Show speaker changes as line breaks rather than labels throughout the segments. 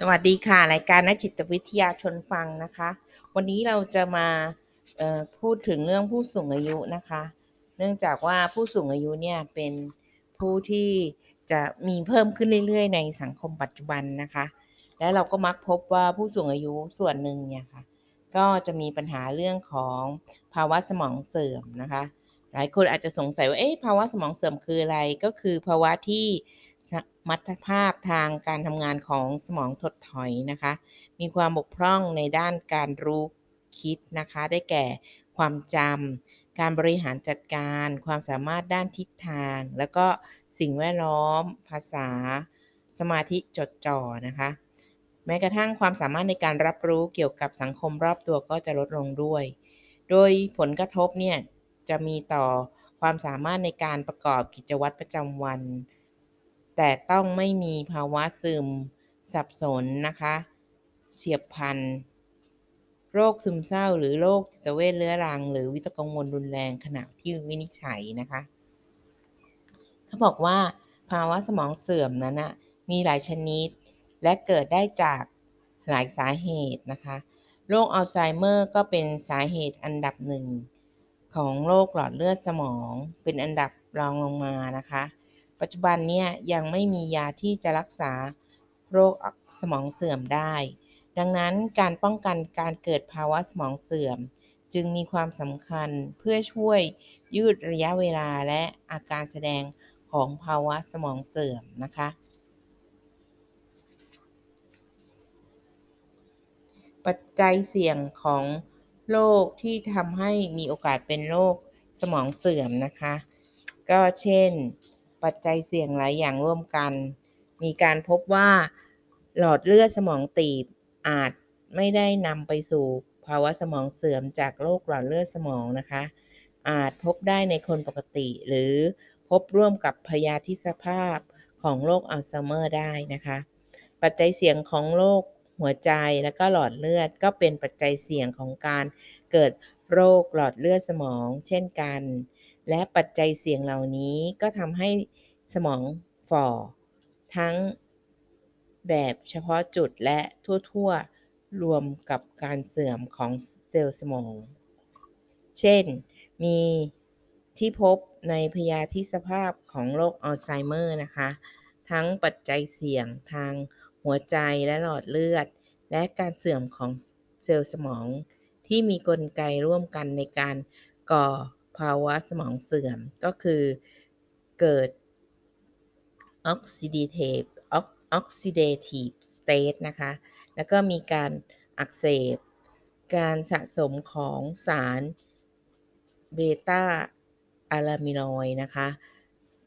สวัสดีค่ะ รายการนักจิตวิทยาชนฟังนะคะ วันนี้เราจะมาพูดถึงเรื่องผู้สูงอายุนะคะ เนื่องจากว่าผู้สูงอายุเนี่ยเป็นผู้ที่จะมีเพิ่มขึ้นเรื่อยๆ ในสังคมปัจจุบันนะคะ และเราก็มักพบว่าผู้สูงอายุส่วนหนึ่งเนี่ยค่ะ ก็จะมีปัญหาเรื่องของภาวะสมองเสื่อมนะคะ หลายคนอาจจะสงสัยว่าเอ๊ะภาวะสมองเสื่อมคืออะไรก็คือภาวะที่ มรรถภาพทางการทำงานของสมองถดถอยนะคะ มีความบกพร่องในด้านการรู้คิดนะคะ ได้แก่ความจำ การบริหารจัดการ ความสามารถด้านทิศทาง แล้วก็สิ่งแวดล้อม ภาษา สมาธิจดจ่อนะคะ แม้กระทั่งความสามารถในการรับรู้เกี่ยวกับสังคมรอบตัวก็จะลดลงด้วย โดยผลกระทบเนี่ยจะมีต่อความสามารถในการประกอบกิจวัตรประจำวัน แต่ต้องไม่มีภาวะซึม สับสนนะคะเฉียบพลันโรคซึมเศร้าหรือโรคจิตเวชเรื้อรัง หรือวิตกกังวลรุนแรงขณะที่วินิจฉัยนะคะเขาบอกว่าภาวะสมองเสื่อมนั้นนะมีหลายชนิด และเกิดได้จากหลายสาเหตุนะคะโรคอัลไซเมอร์ก็เป็นสาเหตุอันดับหนึ่งของโรคหลอดเลือดสมองเป็นอันดับรองลงมานะคะ ปัจจุบันเนี่ยยังไม่มียาที่จะรักษาโรคสมองเสื่อมได้ ดังนั้นการป้องกันการเกิดภาวะสมองเสื่อม จึงมีความสำคัญเพื่อช่วยยืดระยะเวลาและอาการแสดงของภาวะสมองเสื่อมนะคะ ปัจจัยเสี่ยงของโรคที่ทำให้มีโอกาสเป็นโรคสมองเสื่อมนะคะ ก็เช่น ปัจจัยเสี่ยงหลายอย่างร่วมกัน มีการพบว่าหลอดเลือดสมองตีบอาจไม่ได้นำไปสู่ภาวะสมองเสื่อมจากโรคหลอดเลือดสมองนะคะ อาจพบได้ในคนปกติ หรือพบร่วมกับพยาธิสภาพของโรคอัลไซเมอร์ได้นะคะ ปัจจัยเสี่ยงของโรคหัวใจและก็หลอดเลือดก็เป็นปัจจัยเสี่ยงของการเกิดโรคหลอดเลือดสมอง เช่นกัน และปัจจัยเสี่ยงเหล่านี้ก็ทำให้สมองฝ่อ ทั้งแบบเฉพาะจุดและทั่วๆ รวมกับการเสื่อมของเซลล์สมอง เช่น มีที่พบในพยาธิสภาพของโรคอัลไซเมอร์นะคะ ทั้งปัจจัยเสี่ยงทางหัวใจและหลอดเลือด และการเสื่อมของเซลล์สมอง ที่มีกลไกร่วมกันในการก่อ ภาวะสมองเสื่อมก็คือเกิด oxidative oxidative state นะคะ แล้วก็มีการอักเสบ การสะสมของสารเบต้าอะลามินอยนะคะ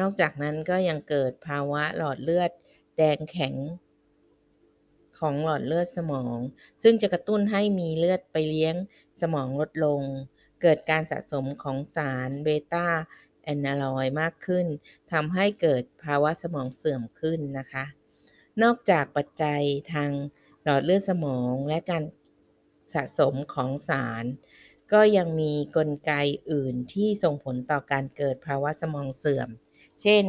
นอกจากนั้นก็ยังเกิดภาวะหลอดเลือดแดงแข็งของหลอดเลือดสมอง ซึ่งจะกระตุ้นให้มีเลือดไปเลี้ยงสมองลดลง เกิดการสะสมของสาร beta amyloid มากขึ้นทำให้เกิดภาวะสมองเสื่อมขึ้นนะคะ นอกจากปัจจัยทางหลอดเลือดสมองและการสะสมของสาร ก็ยังมีกลไกอื่นที่ส่งผลต่อการเกิดภาวะสมองเสื่อม เช่น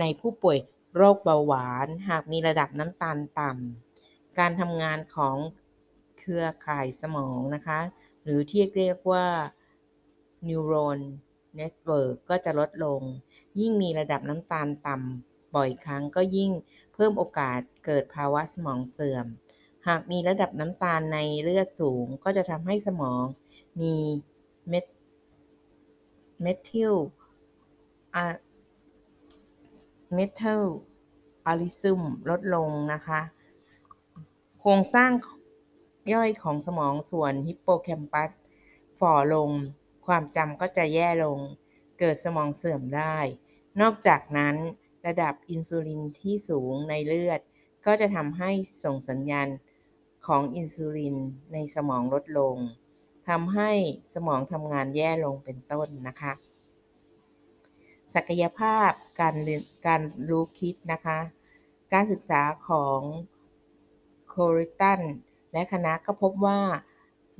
ในผู้ป่วยโรคเบาหวานหากมีระดับน้ำตาลต่ำ การทำงานของเครือข่ายสมองนะคะ หรือที่เรียกว่า neuron network ก็จะลดลง ยิ่งมีระดับน้ำตาลต่ำบ่อยครั้งก็ยิ่งเพิ่มโอกาสเกิดภาวะสมองเสื่อม หากมีระดับน้ำตาลในเลือดสูงก็จะทำให้สมองมีเมทเมทิล metabolism ลดลงนะคะ โครงสร้างย่อยของสมองส่วนฮิปโปแคมปัสฝ่อลง ความจำก็จะแย่ลง เกิดสมองเสื่อมได้ นอกจากนั้น ระดับอินซูลินที่สูงในเลือด ก็จะทำให้ส่งสัญญาณของอินซูลินในสมองลดลงทำให้สมองทำงานแย่ลงเป็นต้นนะคะ ศักยภาพการเรียนการรู้คิดนะคะ การศึกษาของโคริตันและคณะก็พบว่า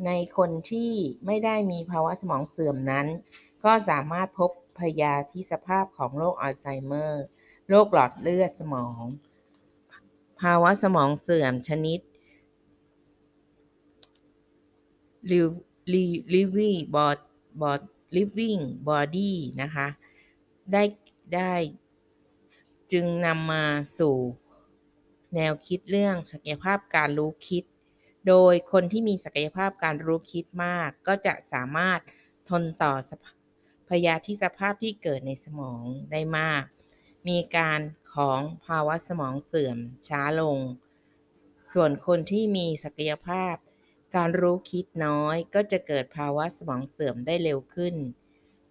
ในคนที่ไม่ได้มีภาวะสมองเสื่อมนั้น ก็สามารถพบพยาธิสภาพของโรคอัลไซเมอร์ โรคหลอดเลือดสมอง ภาวะสมองเสื่อมชนิด living body living body นะคะ ได้ได้จึงนำมาสู่แนวคิดเรื่องศักยภาพการรู้คิด โดยคนที่มีศักยภาพการรู้คิดมาก ก็จะสามารถทนต่อพยาธิสภาพที่เกิดในสมองได้มาก มีการของภาวะสมองเสื่อมช้าลง ส่วนคนที่มีศักยภาพ การรู้คิดน้อยก็จะเกิดภาวะสมองเสื่อมได้เร็วขึ้น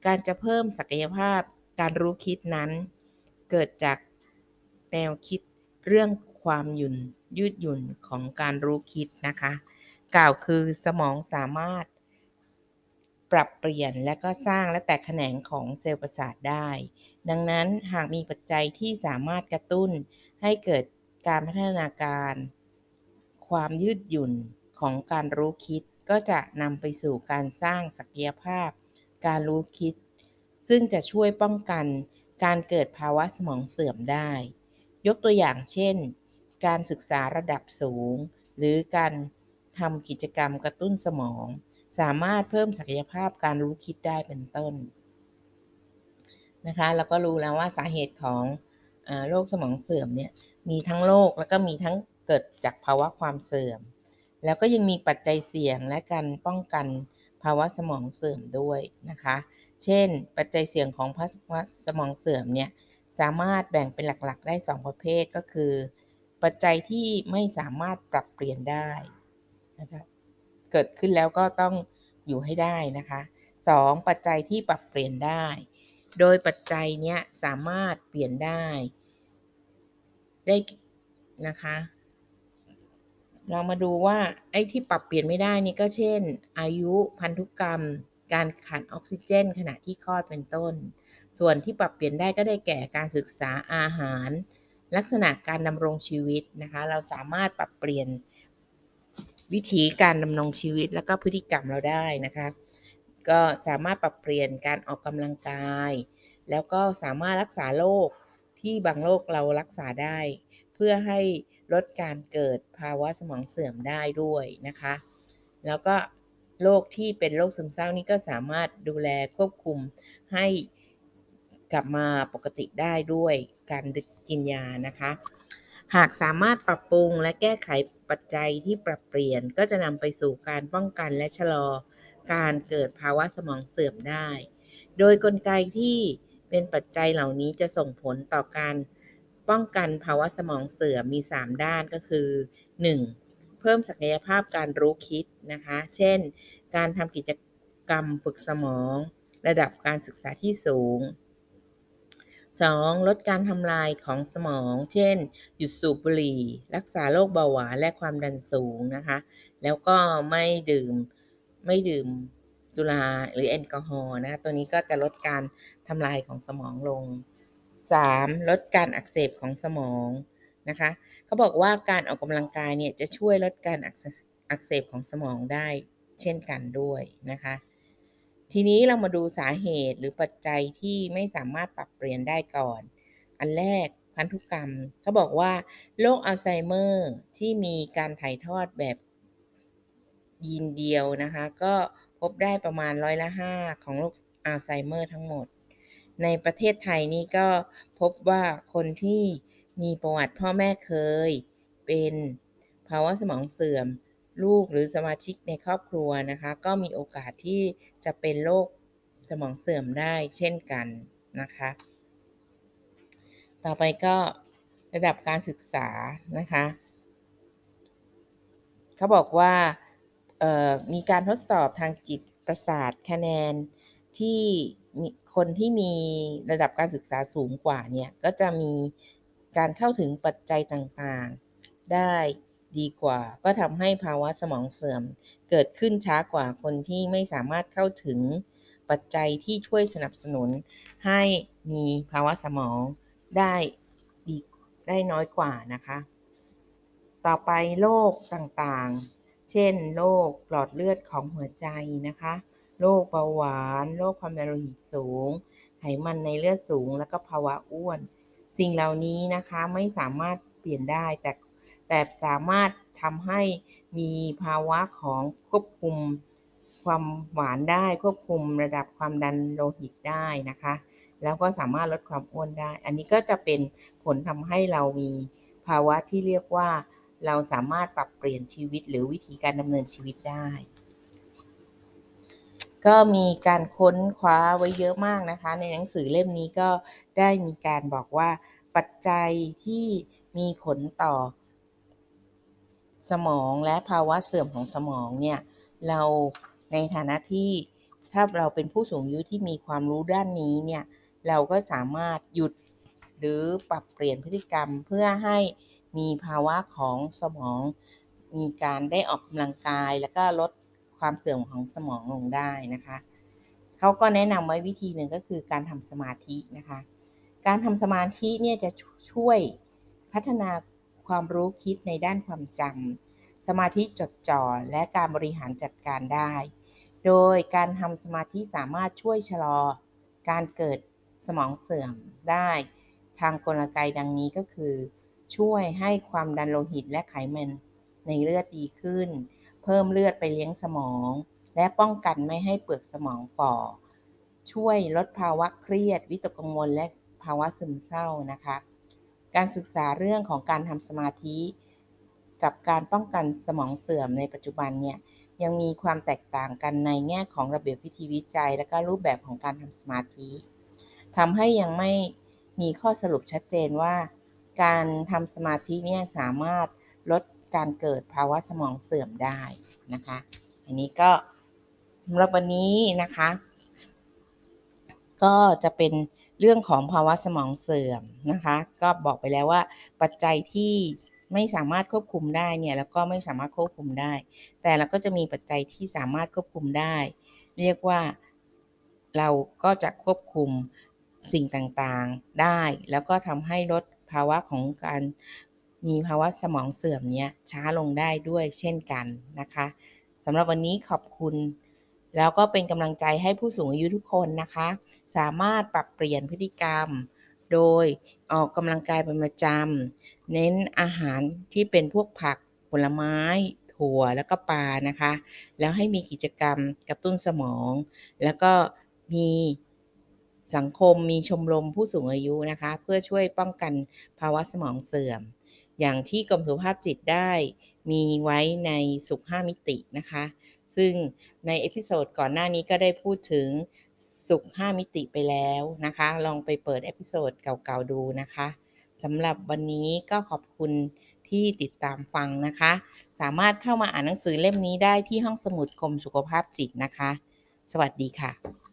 การจะเพิ่มศักยภาพการรู้คิดนั้น เกิดจากแนวคิดเรื่อง ความหยุ่นยืดหยุ่นของการรู้คิดนะคะ กล่าวคือสมองสามารถ ปรับเปลี่ยนและก็สร้างและแตกแขนงของเซลล์ประสาทได้ ดังนั้นหากมีปัจจัยที่สามารถกระตุ้นให้เกิดการพัฒนาการ ความยืดหยุ่นของการรู้คิดก็จะนำไปสู่การสร้างศักยภาพ การรู้คิด ซึ่งจะช่วยป้องกันการเกิดภาวะสมองเสื่อมได้ ยกตัวอย่างเช่น การศึกษาระดับสูง หรือการทำกิจกรรมกระตุ้นสมอง สามารถเพิ่มศักยภาพการรู้คิดได้เป็นต้นนะคะแล้วก็รู้แล้วว่าสาเหตุของโรคสมองเสื่อมเนี่ยมีทั้งโรคแล้วก็มีทั้งเกิดจากภาวะความเสื่อม แล้วก็ยังมีปัจจัยเสี่ยงและการป้องกันภาวะสมองเสื่อมด้วยนะคะ เช่น ปัจจัยเสี่ยงของภาวะสมองเสื่อมเนี่ยสามารถแบ่งเป็นหลักๆ ได้ 2 ประเภทก็คือ ปัจจัยที่ไม่สามารถปรับเปลี่ยนได้นะคะเกิดขึ้นแล้วก็ต้องอยู่ให้ได้นะคะ 2. ปัจจัยที่ปรับเปลี่ยนได้ โดยปัจจัยเนี้ยสามารถเปลี่ยนได้ ได้นะคะ เรามาดูว่าไอ้ที่ปรับเปลี่ยนไม่ได้นี่ก็เช่น อายุพันธุกรรม การขาดออกซิเจน ขณะที่คลอดเป็นต้น ส่วนที่ปรับเปลี่ยนได้ก็ได้แก่การศึกษาอาหาร ลักษณะการดำรงชีวิตนะคะ เราสามารถปรับเปลี่ยนวิธีการดำรงชีวิตแล้วก็พฤติกรรมเราได้นะคะ ก็สามารถปรับเปลี่ยนการออกกำลังกาย แล้วก็สามารถรักษาโรคที่บางโรคเรารักษาได้ เพื่อให้ลดการเกิดภาวะสมองเสื่อมได้ด้วยนะคะ แล้วก็โรคที่เป็นโรคซึมเศร้านี่ก็สามารถดูแลควบคุมให้ กลับมาปกติได้ด้วยการกินยานะคะ หากสามารถปรับปรุงและแก้ไขปัจจัยที่ปรับเปลี่ยน ก็จะนำไปสู่การป้องกันและชะลอการเกิดภาวะสมองเสื่อมได้ โดยกลไกที่เป็นปัจจัยเหล่านี้จะส่งผลต่อการป้องกันภาวะสมองเสื่อมมี 3 ด้านก็คือ 1. เพิ่มศักยภาพการรู้คิดนะคะ เช่น การทำกิจกรรมฝึกสมอง ระดับการศึกษาที่สูง 2. ลดการทำลายของสมอง เช่น หยุดสูบบุหรี่ รักษาโรคเบาหวานและความดันสูงนะคะ แล้วก็ไม่ดื่ม ไม่ดื่มสุราหรือแอลกอฮอล์นะ ตัวนี้ก็จะลดการทำลายของสมองลง 3. ลดการอักเสบของสมองนะคะ เขาบอกว่าการออกกำลังกายเนี่ยจะช่วยลดการอักเสบของสมองได้เช่นกันด้วยนะคะ ทีนี้เรามาดูสาเหตุหรือปัจจัยที่ไม่สามารถปรับเปลี่ยนได้ก่อน อันแรกพันธุกรรมเขาบอกว่าโรคอัลไซเมอร์ที่มีการถ่ายทอดแบบยีนเดียวนะคะ ก็พบได้ประมาณร้อยละห้าของโรคอัลไซเมอร์ทั้งหมด ในประเทศไทยนี่ก็พบว่าคนที่มีประวัติพ่อแม่เคย เป็นภาวะสมองเสื่อม ลูกหรือสมาชิกในครอบครัวนะคะ ก็มีโอกาสที่จะเป็นโรคสมองเสื่อมได้เช่นกันนะคะ ต่อไปก็ระดับการศึกษานะคะเขาบอกว่ามีการทดสอบทางจิตประสาทคะแนนที่คนที่มีระดับการศึกษาสูงกว่าเนี่ย ก็จะมีการเข้าถึงปัจจัยต่างๆ ได้ ดีกว่า ก็ทำให้ภาวะสมองเสื่อม เกิดขึ้นช้ากว่าคนที่ไม่สามารถเข้าถึงปัจจัยที่ช่วยสนับสนุน ให้มีภาวะสมองได้ดีได้น้อยกว่านะคะ ต่อไปโรคต่างๆ เช่นโรคหลอดเลือดของหัวใจนะคะโรคเบาหวานโรคความดันโลหิตสูง ไขมันในเลือดสูง แล้วก็ภาวะอ้วน สิ่งเหล่านี้นะคะไม่สามารถเปลี่ยนได้แต่ แต่สามารถทำให้มีภาวะของควบคุมความหวานได้ควบคุมระดับความดันโลหิตได้นะคะ แล้วก็สามารถลดความอ้วนได้ อันนี้ก็จะเป็นผลทำให้เรามีภาวะที่เรียกว่า เราสามารถปรับเปลี่ยนชีวิตหรือวิธีการดำเนินชีวิตได้ ก็มีการค้นคว้าไว้เยอะมากนะคะ ในหนังสือเล่มนี้ก็ได้มีการบอกว่าปัจจัยที่มีผลต่อ สมองและภาวะเสื่อมของสมองเนี่ยเราในฐานะที่ถ้าเราเป็นผู้สูงอายุที่มีความรู้ด้านนี้เนี่ยเราก็สามารถหยุดหรือปรับเปลี่ยนพฤติกรรมเพื่อให้มีภาวะของสมอง มีการได้ออกกำลังกาย แล้วก็ลดความเสื่อมของสมองลงได้นะคะเขาก็แนะนำไว้วิธีหนึ่งก็คือการทำสมาธินะคะ การทำสมาธิเนี่ยจะช่วยพัฒนา ความรู้คิดในด้านความจำสมาธิจดจ่อและการบริหารจัดการได้ โดยการทำสมาธิสามารถช่วยชะลอ การเกิดสมองเสื่อมได้ ทางกลไกดังนี้ก็คือ ช่วยให้ความดันโลหิตและไขมันในเลือดดีขึ้น เพิ่มเลือดไปเลี้ยงสมอง และป้องกันไม่ให้เปลือกสมองฝ่อช่วยลดภาวะเครียด วิตกกังวลและภาวะซึมเศร้านะคะ การศึกษาเรื่องของการทำสมาธิ กับการป้องกันสมองเสื่อมในปัจจุบันเนี่ยยังมีความแตกต่างกันในแง่ของระเบียบวิธีวิจัย และก็รูปแบบของการทำสมาธิทำให้ยังไม่มีข้อสรุปชัดเจนว่า การทำสมาธิเนี่ยสามารถลดการเกิดภาวะสมองเสื่อมได้นะคะ อันนี้ก็สำหรับวันนี้นะคะ ก็จะเป็น เรื่องของภาวะสมองเสื่อมนะคะ ก็บอกไปแล้วว่าปัจจัยที่ไม่สามารถควบคุมได้เนี่ยแล้วก็ไม่สามารถควบคุมได้ แต่เราก็จะมีปัจจัยที่สามารถควบคุมได้ เรียกว่าเราก็จะควบคุมสิ่งต่างๆได้ แล้วก็ทำให้ลดภาวะของการมีภาวะสมองเสื่อมเนี้ยช้าลงได้ด้วยเช่นกันนะคะสำหรับวันนี้ขอบคุณ แล้วก็เป็นกำลังใจให้ผู้สูงอายุทุกคนนะคะ สามารถปรับเปลี่ยนพฤติกรรม โดยออกกำลังกายเป็นประจำเน้นอาหารที่เป็นพวกผักผลไม้ ถั่วแล้วก็ปลานะคะ แล้วให้มีกิจกรรมกระตุ้นสมอง แล้วก็มีสังคมมีชมรมผู้สูงอายุนะคะ เพื่อช่วยป้องกันภาวะสมองเสื่อม อย่างที่กรมสุขภาพจิตได้ มีไว้ในสุข 5 มิตินะคะ ซึ่งใน episode ก่อนหน้านี้ก็ได้พูดถึงสุข 5 มิติไปแล้วนะคะ ลองไปเปิด episode เก่าๆดูนะคะสำหรับวันนี้ก็ขอบคุณที่ติดตามฟังนะคะ สามารถเข้ามาอ่านหนังสือเล่มนี้ได้ที่ห้องสมุดกรมสุขภาพจิตนะคะ สวัสดีค่ะ